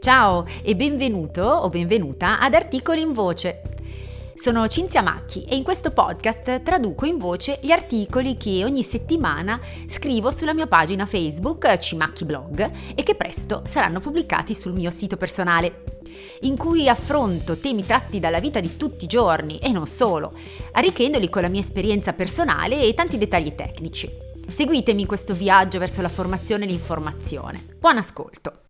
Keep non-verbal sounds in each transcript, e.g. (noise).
Ciao e benvenuto o benvenuta ad Articoli in Voce. Sono Cinzia Macchi e in questo podcast traduco in voce gli articoli che ogni settimana scrivo sulla mia pagina Facebook Cimacchi Blog e che presto saranno pubblicati sul mio sito personale, in cui affronto temi tratti dalla vita di tutti i giorni e non solo, arricchendoli con la mia esperienza personale e tanti dettagli tecnici. Seguitemi in questo viaggio verso la formazione e l'informazione. Buon ascolto!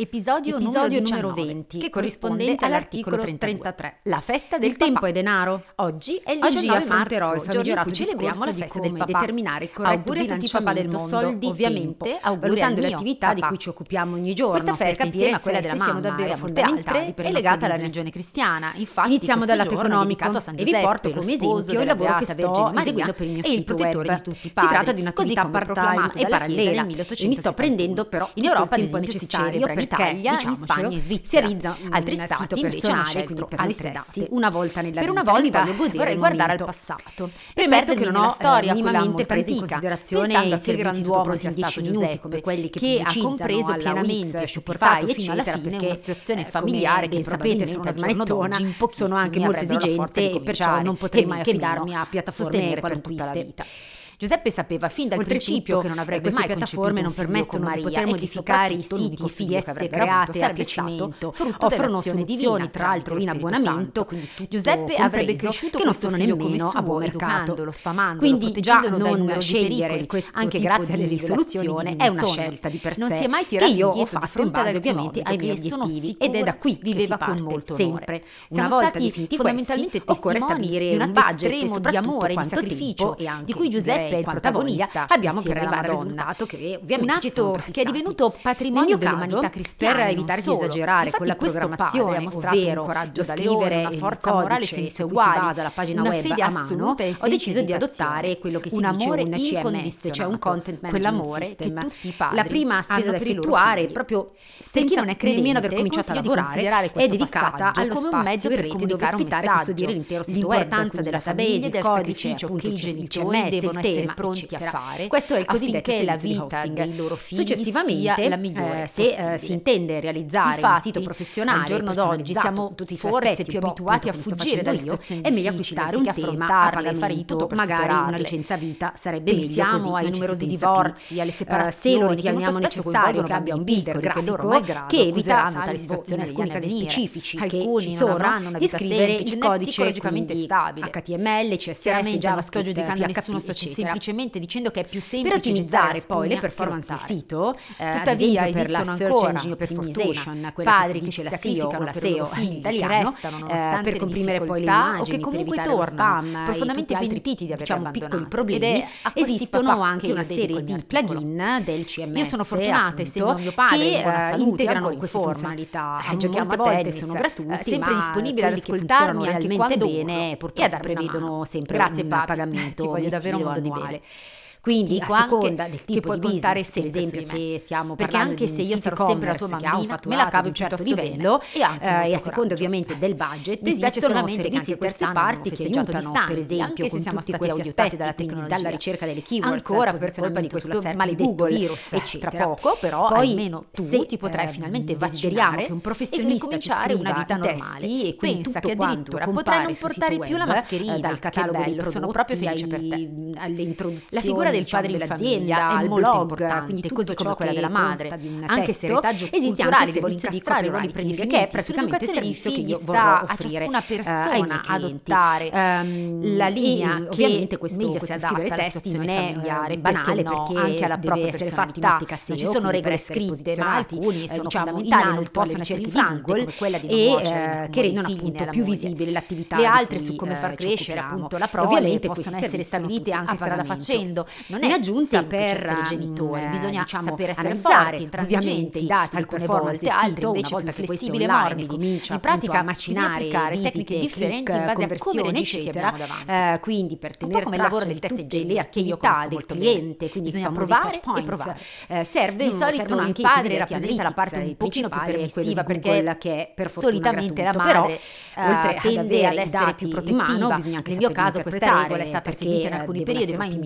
Episodio, Episodio numero, 20, che corrisponde all'articolo 33. La festa del Il papà. tempo è denaro. Oggi è il 19 marzo, il famigerato celebriamo la festa del papà. determinare il corretto auguri papà del mondo, soldi, ovviamente, valutando le attività di cui ci occupiamo ogni giorno. Questa festa insieme a quella della mamma davvero fondamentali è legata alla religione cristiana. Infatti, iniziamo dal lato economico e vi porto come esempio il lavoro che sto eseguendo per il mio sito web. Si tratta di un'attività part-time e parallela e mi sto prendendo però in Europa ad esempio necessario per l'Italia, in Spagna e Svizzera. Realizza altri stati invece hanno scelto noi stessi una volta nella per vita. una volta voglio godere vorrei guardare al passato. Premetto che non ho storia minimamente presa in considerazione il che il grand'uomo sia stato Giuseppe, come quelli che, che ha compreso pienamente Shopify fino alla fine perché una situazione eh, familiare che sapete sono una smanettona, sono anche molto esigente e perciò non potrei mai affidarmi a piattaforme per tutta la vita. Giuseppe sapeva fin dal principio che non avrebbe mai piattaforme non permettono di poter modificare i siti IS create a piacimento, offrono soluzioni tra l'altro in abbonamento, Giuseppe avrebbe cresciuto che non sono nemmeno a buon mercato, quindi già non scegliere anche grazie alle risoluzioni è una scelta di per sé non si è mai tirato che io ho fatto in base ovviamente ai miei obiettivi ed è da qui viveva con molto sempre. una volta definiti fondamentalmente occorre stabilire un budget di amore, di sacrificio di cui Giuseppe il protagonista, abbiamo per arrivare al risultato che ovviamente un ci siamo che è divenuto patrimonio dell'umanità cristiana per evitare di esagerare con la programmazione, ovvero coraggio scrivere una forza morale senza uguali, basa la pagina una web fede a mano, ho deciso di adottare quello che si un dice amore un CMS, cioè un content management quell'amore system. che tutti i padri la prima spesa da effettuare proprio senza non è credente, nemmeno aver cominciato a lavorare è dedicata allo come un mezzo per e l'intero sito web, l'importanza della database, del codice, che il CMS, devono il essere pronti a eccetera. fare. Questo è il cosiddetto la vita dei loro figli successivamente la migliore eh, se eh, si intende realizzare Infatti, un sito professionale al giorno d'oggi siamo tutti forse più abituati a fuggire situazioni io, è meglio acquistare un tema, a per magari una licenza vita sarebbe Pensiamo meglio così, ai numerosi divorzi, più. alle Eh, separazioni, se lo che molto spesso necessario coinvolgono che abbia un builder builder che evita situazioni negli alcuni a casi specifici che ci sono di scrivere il codice psicologicamente stabile. HTML, CSS, JavaScript, PHP, eccetera. Semplicemente dicendo che è più semplice per ottimizzare poi le performance che del sito, eh, Tuttavia ad per la search ancora, engine per optimization, quella padri che che si sacrificano sacrificano la SEO i loro figli italiano restano eh, nonostante per comprimere poi le immagini, o che comunque tornano, spam, profondamente pentiti di aver diciamo piccoli problemi. Esistono anche che una serie di plugin del CMS Io sono fortunata, essendo mio padre che in eh, integrano queste funzionalità. Eh, giochiamo a volte sono eh, gratuiti, sempre ma disponibile ad che ascoltarmi anche quando bene purtroppo e prevedono sempre Grazie, un pagamento ti voglio davvero un mondo di o bene. Quindi a seconda del tipo di business, per esempio se stiamo Perché anche se io sarò sempre la tua bambina, me la cavo di un certo piuttosto livello e eh, e a seconda ovviamente del budget esistono servizi anche di terze parti che aiutano per esempio con siamo tutti questi aspetti dalla tecnologia. dalla ricerca delle keywords Ancora per colpa di questo maledetto Google, virus, eccetera. tra poco, però, poi almeno tu se ti potrai eh, finalmente vaccinare che un e professionista ci una vita normale e quindi pensa che addirittura potrai non portare più la mascherina dal catalogo bello, dei sono prodotti proprio felice per te alle introduzioni la figura del diciamo, padre della famiglia il molto blog, importante, quindi così come quella della madre. Anche se retaggio esiste culturale anche se se vuoi volete incastrare di copywriting, che è praticamente il servizio che io sta vorrò a offrire ciascuna eh, persona clienti. adottare Ehm, la linea che ovviamente questo, meglio si scrivere adatta alla testi non è eh, banale perché anche alla propria essere fatta Non ci sono regole scritte, ma alcuni eh, sono diciamo, in fondamentali, non alto possono essere Google Google quella di e eh, né che rendono appunto più visibile l'attività le altre su come eh, far crescere appunto la prole ovviamente possono essere stabilite anche a strada facendo non è aggiunta per essere genitori mm, bisogna diciamo, saper essere analizzare forti ovviamente i dati alcune volte altri sito, invece una volta più e online morbidi comincia in pratica a macinare tecniche differenti click, in base a come chi eccetera. Eh, quindi per tenere come il lavoro del test tutte J le che io attività del cliente quindi Bisogna provare e provare. Eh, serve Di solito servono il anche padre rappresenta la parte un pochino più permissiva perché quella che è per solitamente la madre però, oltre eh, ad tende avere ad essere più in protettiva mano, bisogna anche nel mio caso questa regola è stata seguita in alcuni periodi ma in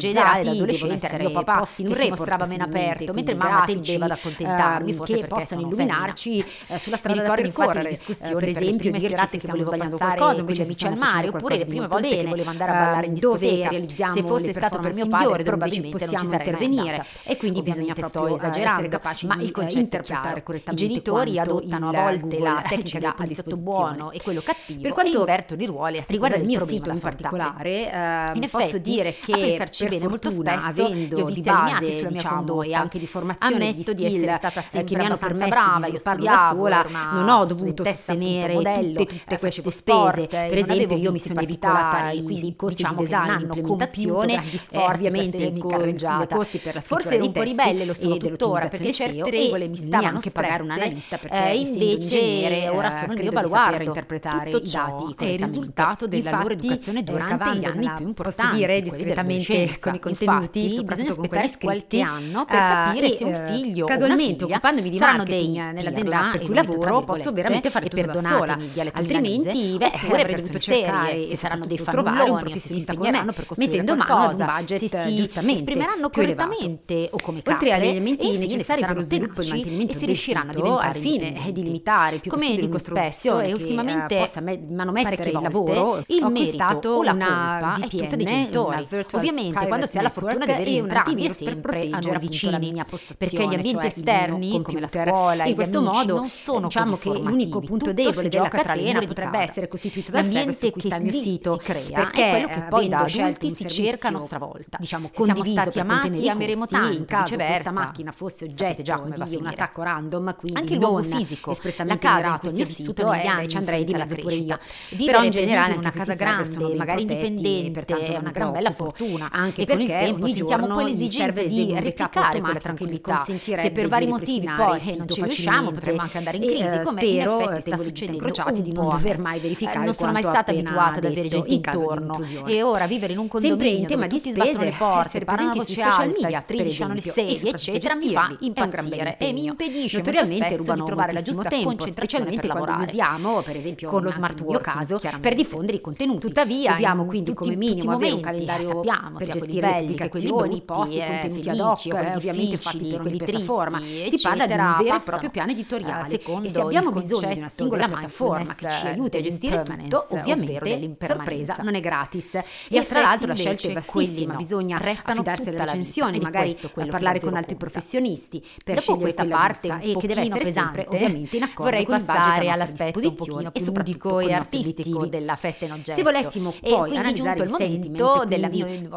adolescente era mio papà che si mostrava meno aperto, mentre mamma tendeva ad accontentarmi, ehm, forse che possano illuminarci eh, sulla strada da percorrere, discussioni, eh, per esempio dirci se stiamo sbagliando qualcosa, invece gli amici al mare, oppure le prime volte che volevo andare a eh, ballare in discoteca, realizziamo se fosse stato per mio padre probabilmente possiamo intervenire. e quindi bisogna proprio esagerare, ma il concetto interpretare correttamente i genitori adottano a volte la tecnica (laughs) del prodotto buono e quello cattivo per quanto invertono i ruoli a riguardo il mio sito in particolare in effetti, posso dire che per bene, molto spesso successo, ah, avendo li ho visti allineati sulla diciamo, mia condotta, anche di formazione, ammetto di, skill, di essere stata sempre eh, che mi hanno permesso brava, di svilupparli sola, non ho dovuto sostenere modello, tutte, tutte eh, queste sport, spese, per eh, esempio io mi sono evitata i, i costi diciamo di design, implementazione, eh, ovviamente i costi per la scrittura Forse ero un po' ribelle, lo sono tuttora, perché certe regole mi stavano anche pagare un analista perché eh, invece ora sono credo di interpretare tutto ciò è il risultato della Infatti, loro educazione durante gli anni più importanti, posso dire discretamente con i contenuti Infatti, bisogna aspettare iscritti, qualche anno per capire uh, se un eh, figlio casualmente, o una occupandomi di marketing dei, nell'azienda per cui lavoro, posso veramente fare tutto da sola, altrimenti beh, oppure per tutto serie e saranno dei trovare un professionista come me, per mettendo mano ad un budget se si giustamente esprimeranno correttamente o come capo, oltre agli elementi necessari per lo sviluppo e il mantenimento e si riusciranno a diventare al fine di limitare più come dico spesso e ultimamente possa manomettere il lavoro, il merito o la colpa è tutta dei genitori. Ovviamente quando si ha la fortuna network e un antivirus per proteggere vicini, la mia perché gli cioè ambienti cioè esterni come la scuola, in questo modo non sono diciamo che l'unico punto debole della catena potrebbe essere costituito dal server su sta il mio sito, si crea perché è quello che eh, poi da adulti si cerca a nostra volta. Diciamo condiviso per amati, ameremo tanto, in caso questa macchina fosse oggetto già come un attacco random, quindi anche il luogo fisico, espressamente mirato il mio sito è ci andrei di mezzo pure io. Vivere in generale una casa grande, magari indipendente, è una gran bella fortuna, anche perché il ogni sentiamo giorno, poi l'esigenza di replicare quella tranquillità. Se per vari motivi poi eh, non ci riusciamo, potremmo anche andare in eh, crisi, eh, come spero, in effetti sta succedendo incrociati di non eh. dover mai verificare. Eh, non sono mai stata abituata ad avere gente intorno e ora vivere in un condominio sempre in tema di spese, essere presenti sui social media, strisciano le sedie, eccetera, mi fa impazzire e mi impedisce notoriamente rubano trovare la giusta tempo, specialmente quando usiamo, per esempio, con lo smart working, per diffondere i contenuti. Tuttavia, dobbiamo quindi come minimo avere un calendario sappiamo, per gestire le redazioni, brutti, posti, eh, contenuti felici, ad hoc, eh, ovviamente fatti per ogni piattaforma. Si parla di un vero e proprio piano editoriale uh, e se abbiamo bisogno di una singola piattaforma che ci aiuti a gestire tutto, ovviamente sorpresa, non è gratis. E tra l'altro la scelta è vastissima, bisogna affidarsi alle recensioni, magari parlare con altri professionisti per Dopo scegliere quella parte e che deve essere sempre ovviamente in accordo vorrei con passare all'aspetto un pochino e soprattutto e artistico della festa in oggetto. Se volessimo poi analizzare il momento della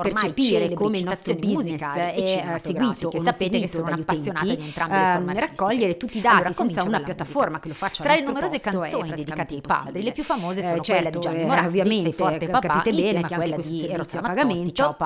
percepire come nostro business e eh, seguito, sapete seguito che sono un'appassionata utenti, di entrambe le ehm, forme raccogliere tutti i dati allora, senza una piattaforma che lo faccia Tra le numerose canzoni dedicate ai padri, le più famose eh, sono certo, eh, quella di Gianni Morandi, ovviamente, forte, papà, capite bene, a quella di Eros Pagamento.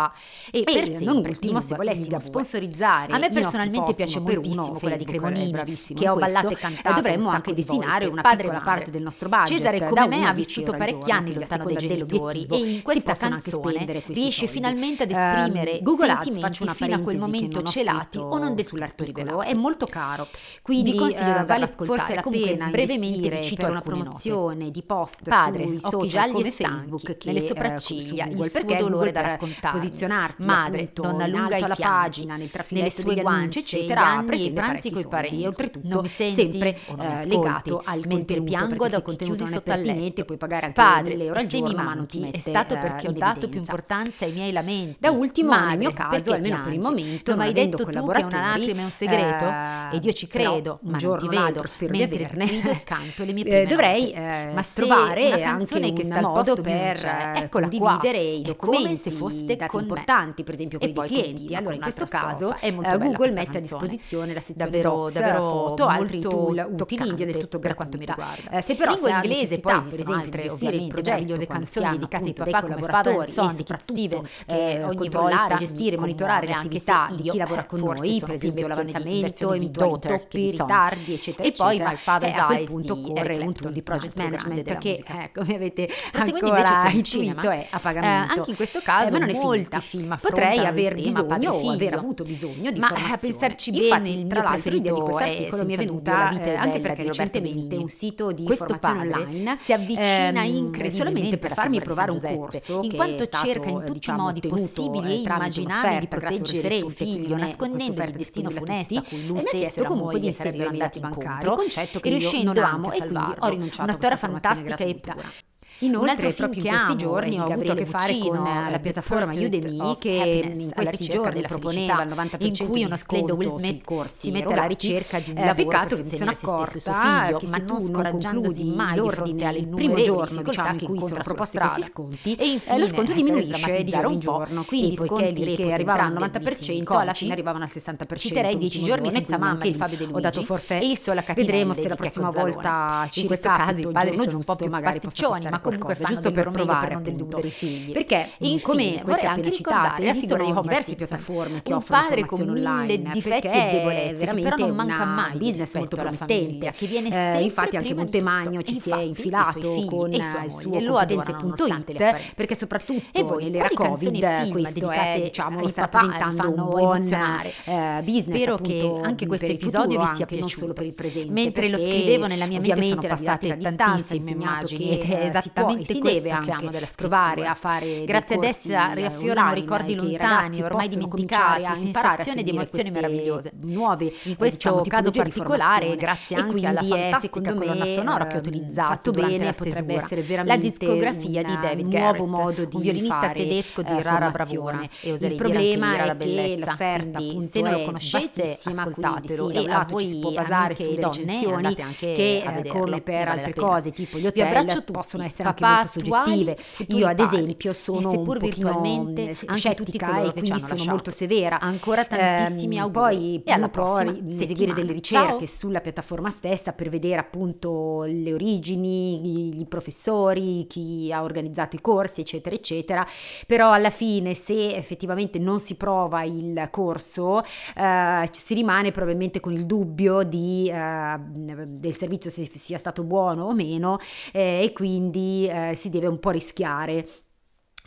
e persino non ultimo, se volessi sponsorizzare a me personalmente piace moltissimo quella di Cremonini, che ho ballato e cantato dovremmo anche destinare una piccola parte del nostro budget. Cesare come me ha vissuto parecchi anni lontano dai genitori e in questa canzone riesce finalmente ad esprimere Google Ads faccio una fino a quel momento celati o non dell'articolo è molto caro. Quindi vi consiglio uh, vale forse la pena brevemente cito per una promozione note. di post Padre, sui social come Facebook che nelle eh, sopracciglia, uh, il suo dolore da raccontare, posizionarti madre, appunto, donna lunga alla pagina, nel nelle sue guance, eccetera, apre e pranzi i parenti, oltretutto non mi senti, sempre eh, legato al mentre piango da contenuti sotto al letto, puoi pagare anche Padre, le ore al giorno, ti È stato perché ho dato più importanza ai miei lamenti. Da ultimo mio caso, almeno per il momento, non hai detto tu che una lacrima è un segreto? Eh, ed io ci credo, un ma giorno non ti vedo. spero di averne. grido accanto le mie prime Eh, dovrei eh, ma trovare anche canzone che un sta modo un per eh, eccola condividere qua. i documenti come se foste dati con importanti, per esempio poi dei clienti. Allora, in con questo caso eh, Google mette a disposizione la sezione Davvero- foto, altri tool utili del tutto per quanto mi gratuita. riguarda. Eh, se però Lingua inglese, poi per esempio, gestire il progetto meravigliose canzoni dedicate ai papà collaboratori e soprattutto, che eh, ogni volta gestire, mi monitorare le attività di chi lavora con noi, per esempio l'avanzamento, daughter toppi, Son. ritardi, eccetera, E poi Father's Eh, a quel punto di corre un tool di project management che, come avete ancora intuito, è a eh, pagamento. anche in questo caso Eh, ma non è molti film Potrei aver bisogno o aver avuto bisogno di Ma, eh, a pensarci bene, il mio l'idea di preferito questo articolo mi è venuta La vita eh, anche perché recentemente un sito di Questo formazione online si avvicina ehm, incredibilmente per farmi provare un corso in quanto cerca in tutti i modi possibili e tramite di proteggere suo figlio nascondendo il destino funesto cui lui stesso comunque di essere andati bancari, concetto che riuscendo amo e quindi ho rinunciato una storia fantastica e pura. Inoltre, proprio in questi giorni ho avuto a che fare con la piattaforma Udemy che in questi giorni proponeva il 90% in cui uno splendido Will Smith si mette alla ricerca di un eh, peccato che mi sono accorta figlio, che ma non scoraggiandosi mai l'ordine al primo giorno diciamo in cui sono proposti questi sconti e infine lo sconto diminuisce di giorno in giorno quindi lì che arrivavano al 90% alla fine arrivavano al 60% citerei 10 giorni senza mamma il Fabio De Luigi ho dato forfè e Issola vedremo se la prossima volta in questo caso i padri sono un po' più magari pasticcioni ma comunque giusto per provare per deludere i figli. Perché come queste appena citate esistono diverse piattaforme che offrono padre con mille difetti e debolezze però non manca mai business molto promettente che viene eh, infatti anche Montemagno ci si è infilato con il suo competenze.it perché soprattutto e voi le Covid questo è diciamo sta rappresentando un buon eh, business spero che anche questo episodio vi sia piaciuto non solo per il presente mentre lo scrivevo nella mia mente sono passate tantissime immagini ed è esattamente si deve anche provare a fare grazie ad essa riaffiorano ricordi lontani ormai dimenticati sensazioni ed emozioni meravigliose nuove in questo diciamo, caso particolare grazie anche alla fantastica colonna sonora che ho utilizzato bene potrebbe essere veramente la discografia di David nuovo modo di un violinista tedesco di rara bravura. Il problema è che l'offerta se non lo conoscete ascoltatelo e a voi si può basare sulle recensioni che come per altre cose tipo gli hotel possono essere anche molto soggettive. Io ad esempio sono seppur un virtualmente scettica e quindi sono molto severa. Ancora tantissimi eh, auguri. Poi e alla può eseguire delle ricerche Ciao. sulla piattaforma stessa per vedere appunto le origini, i professori, chi ha organizzato i corsi, eccetera, eccetera. Però alla fine se effettivamente non si prova il corso, eh, si rimane probabilmente con il dubbio di, eh, del servizio se sia stato buono o meno eh, e quindi eh, si deve un po' rischiare.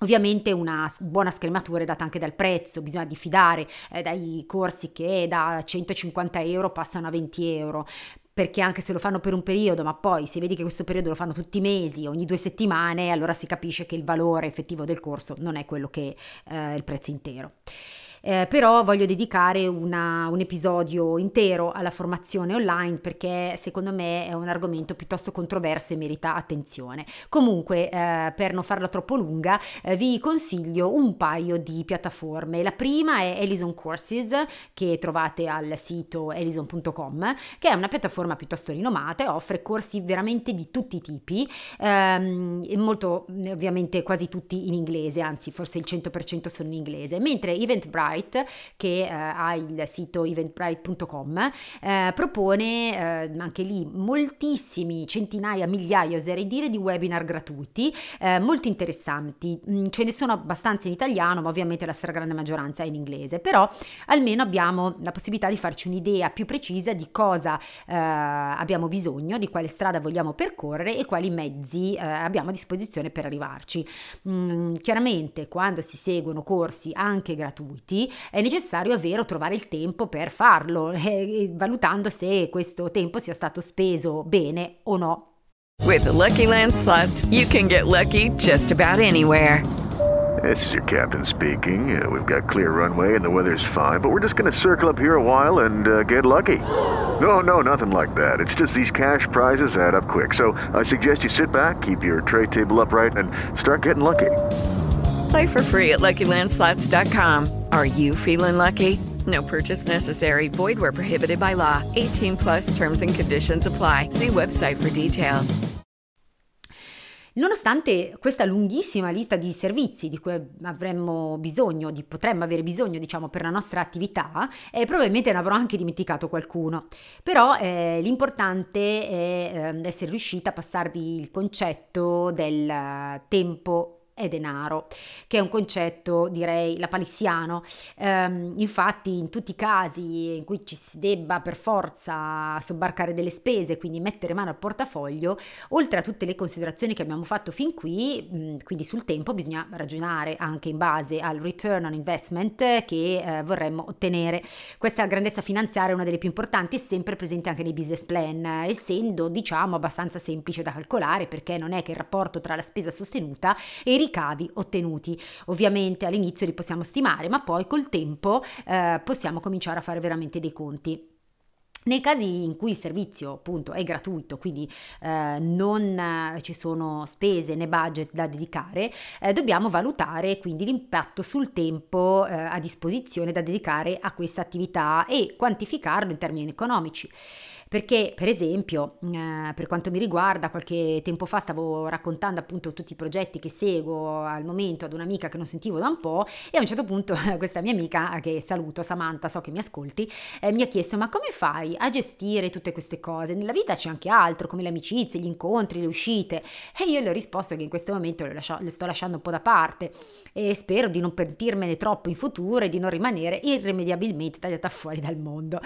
Ovviamente una buona scrematura è data anche dal prezzo, bisogna diffidare eh, dai corsi che da 150 euro passano a 20 euro perché anche se lo fanno per un periodo, ma poi se vedi che questo periodo lo fanno tutti i mesi, ogni due settimane, allora si capisce che il valore effettivo del corso non è quello che è eh, il prezzo intero eh, però voglio dedicare una, un episodio intero alla formazione online perché secondo me è un argomento piuttosto controverso e merita attenzione. Comunque, eh, per non farla troppo lunga, eh, vi consiglio un paio di piattaforme. La prima è Elison Courses che trovate al sito elison.com, che è una piattaforma piuttosto rinomata e offre corsi veramente di tutti i tipi, ehm, molto ovviamente quasi tutti in inglese, anzi forse il 100% sono in inglese, mentre Eventbrite Eventbrite, che eh, ha il sito eventbrite.com, eh, propone eh, anche lì moltissimi, centinaia, migliaia, oserei dire, di webinar gratuiti, eh, molto interessanti. Mm, ce ne sono abbastanza in italiano, ma ovviamente la stragrande maggioranza è in inglese, però almeno abbiamo la possibilità di farci un'idea più precisa di cosa eh, abbiamo bisogno, di quale strada vogliamo percorrere e quali mezzi abbiamo a disposizione per arrivarci. Mm, chiaramente quando si seguono corsi anche gratuiti, è necessario avere o trovare il tempo per farlo, (laughs) eh, valutando se questo tempo sia stato speso bene o no. With the Lucky Land slots, you can get lucky just about anywhere. This is your captain speaking. Uh, we've got clear runway and the weather's fine, but we're just going to circle up here a while and uh, get lucky. No, no, nothing like that. It's just these cash prizes add up quick. So I suggest you sit back, keep your tray table upright, and start getting lucky. Play for free at LuckyLandSlots.com. Are you feeling lucky? No purchase necessary. Void where prohibited by law. 18 plus terms and conditions apply. See website for details. Nonostante questa lunghissima lista di servizi di cui avremmo bisogno, di, potremmo avere bisogno, diciamo, per la nostra attività, eh, probabilmente ne avrò anche dimenticato qualcuno. Però eh, l'importante è eh, essere riuscita a passarvi il concetto del tempo è denaro, che è un concetto direi lapalissiano. Um, infatti in tutti i casi in cui ci si debba per forza sobbarcare delle spese, quindi mettere mano al portafoglio, oltre a tutte le considerazioni che abbiamo fatto fin qui, mh, quindi sul tempo bisogna ragionare anche in base al return on investment che eh, vorremmo ottenere. Questa grandezza finanziaria è una delle più importanti e sempre presente anche nei business plan, essendo diciamo abbastanza semplice da calcolare perché non è che il rapporto tra la spesa sostenuta e i ricavi ottenuti. Ovviamente all'inizio li possiamo stimare, ma poi col tempo eh, possiamo cominciare a fare veramente dei conti. Nei casi in cui il servizio appunto è gratuito, quindi eh, non eh, ci sono spese né budget da dedicare, eh, dobbiamo valutare quindi l'impatto sul tempo eh, a disposizione da dedicare a questa attività e quantificarlo in termini economici perché per esempio eh, per quanto mi riguarda qualche tempo fa stavo raccontando appunto tutti i progetti che seguo al momento ad un'amica che non sentivo da un po' e a un certo punto (laughs) questa mia amica che saluto Samantha so che mi ascolti eh, mi ha chiesto ma come fai a gestire tutte queste cose? Nella vita c'è anche altro come le amicizie gli incontri le uscite? E io le ho risposto che in questo momento le, lascio, le sto lasciando un po' da parte e spero di non pentirmene troppo in futuro e di non rimanere irrimediabilmente tagliata fuori dal mondo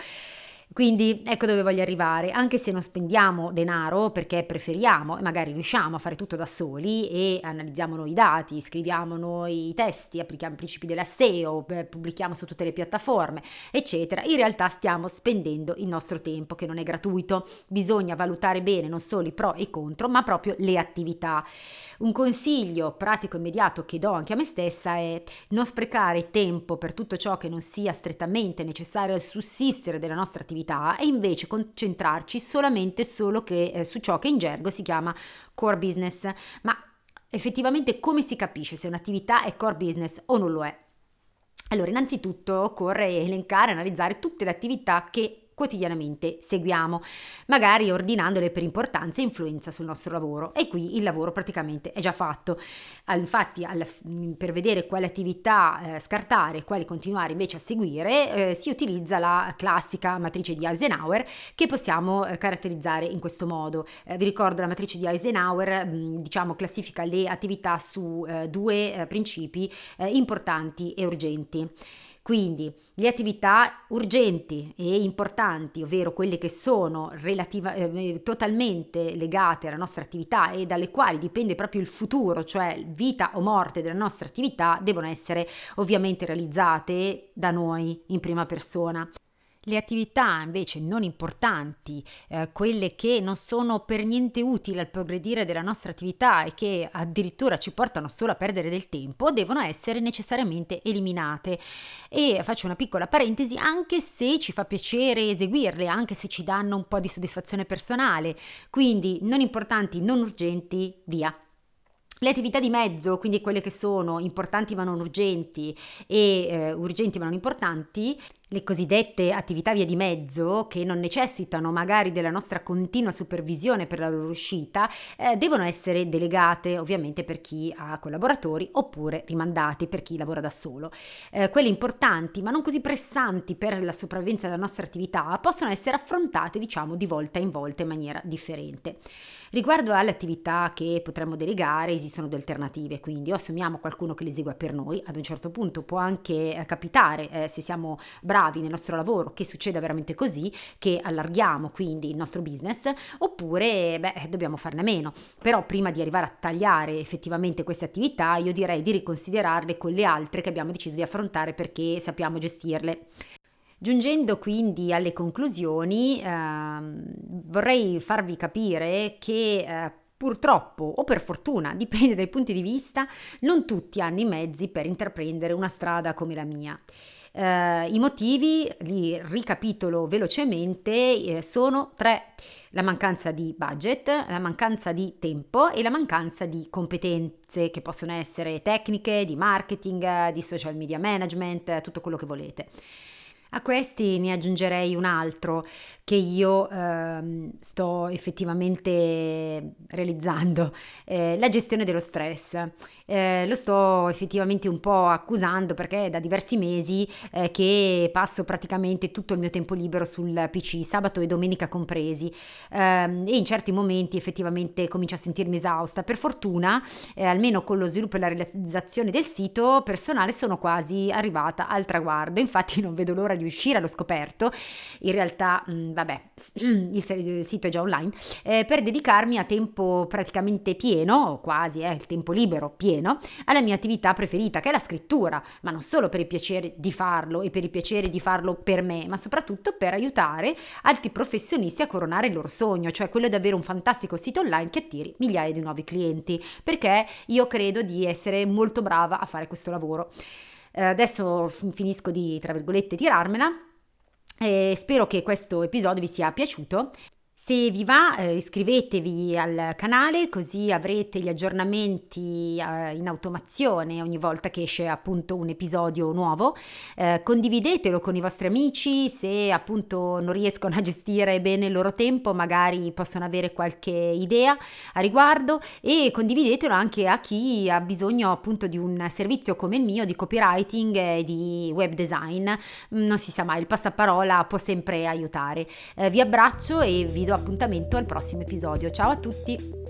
quindi ecco dove voglio arrivare, anche se non spendiamo denaro perché preferiamo e magari riusciamo a fare tutto da soli e analizziamo noi i dati, scriviamo noi i testi, applichiamo i principi della SEO, pubblichiamo su tutte le piattaforme, eccetera, in realtà stiamo spendendo il nostro tempo che non è gratuito. Bisogna valutare bene non solo i pro e i contro, ma proprio le attività. Un consiglio pratico immediato che do anche a me stessa è non sprecare tempo per tutto ciò che non sia strettamente necessario al sussistere della nostra attività e invece concentrarci solamente solo che, eh, su ciò che in gergo si chiama core business. Ma effettivamente come si capisce se un'attività è core business o non lo è? Allora, innanzitutto occorre elencare, analizzare tutte le attività che quotidianamente seguiamo, magari ordinandole per importanza e influenza sul nostro lavoro. E qui il lavoro praticamente è già fatto. Infatti, per vedere quale attività eh, scartare e quali continuare invece a seguire, eh, si utilizza la classica matrice di Eisenhower che possiamo eh, caratterizzare in questo modo. Vi ricordo la matrice di Eisenhower, mh, diciamo, classifica le attività su due principi importanti e urgenti. Quindi le attività urgenti e importanti, ovvero quelle che sono relativa, eh, totalmente legate alla nostra attività e dalle quali dipende proprio il futuro, cioè vita o morte della nostra attività, devono essere ovviamente realizzate da noi in prima persona. Le attività invece non importanti, eh, quelle che non sono per niente utili al progredire della nostra attività e che addirittura ci portano solo a perdere del tempo, devono essere necessariamente eliminate. E faccio una piccola parentesi, anche se ci fa piacere eseguirle, anche se ci danno un po' di soddisfazione personale, quindi non importanti, non urgenti, via. Le attività di mezzo, quindi quelle che sono importanti ma non urgenti e eh, urgenti ma non importanti, le cosiddette attività via di mezzo, che non necessitano magari della nostra continua supervisione per la loro uscita, eh, devono essere delegate ovviamente per chi ha collaboratori oppure rimandate per chi lavora da solo. Eh, quelle importanti ma non così pressanti per la sopravvivenza della nostra attività possono essere affrontate diciamo di volta in volta in maniera differente. Riguardo alle attività che potremmo delegare esistono due alternative, quindi o assumiamo qualcuno che le esegua per noi, ad un certo punto può anche eh, capitare eh, se siamo bravi bravi nel nostro lavoro, che succeda veramente così, che allarghiamo quindi il nostro business, oppure beh, dobbiamo farne meno. Però prima di arrivare a tagliare effettivamente queste attività, io direi di riconsiderarle con le altre che abbiamo deciso di affrontare perché sappiamo gestirle. Giungendo quindi alle conclusioni, ehm, vorrei farvi capire che eh, Purtroppo, o per fortuna, (laughs) dipende dai punti di vista, non tutti hanno i mezzi per intraprendere una strada come la mia. Eh, I motivi, li ricapitolo velocemente, eh, sono tre. La mancanza di budget, la mancanza di tempo e la mancanza di competenze che possono essere tecniche, di marketing, di social media management, tutto quello che volete. A questi ne aggiungerei un altro che io eh, sto effettivamente realizzando, eh, la gestione dello stress. Eh, lo sto effettivamente un po' accusando perché è da diversi mesi eh, che passo praticamente tutto il mio tempo libero sul PC, sabato e domenica compresi, ehm, e in certi momenti effettivamente comincio a sentirmi esausta. Per fortuna, eh, almeno con lo sviluppo e la realizzazione del sito personale, sono quasi arrivata al traguardo. Infatti non vedo l'ora di uscire allo scoperto, in realtà, mh, mm, vabbè, (clears throat) il sito è già online, eh, per dedicarmi a tempo praticamente pieno, quasi, eh, il tempo libero pieno, alla mia attività preferita, che è la scrittura, ma non solo per il piacere di farlo e per il piacere di farlo per me, ma soprattutto per aiutare altri professionisti a coronare il loro sogno, cioè quello di avere un fantastico sito online che attiri migliaia di nuovi clienti, perché io credo di essere molto brava a fare questo lavoro. Eh, adesso finisco di, tra virgolette, tirarmela. E spero che questo episodio vi sia piaciuto se vi va eh, iscrivetevi al canale così avrete gli aggiornamenti eh, in automazione ogni volta che esce appunto un episodio nuovo. Eh, condividetelo con i vostri amici se appunto non riescono a gestire bene il loro tempo, magari possono avere qualche idea a riguardo e condividetelo anche a chi ha bisogno appunto di un servizio come il mio di copywriting e di web design. Non si sa mai, il passaparola può sempre aiutare. Eh, vi abbraccio e do appuntamento al prossimo episodio. Ciao a tutti!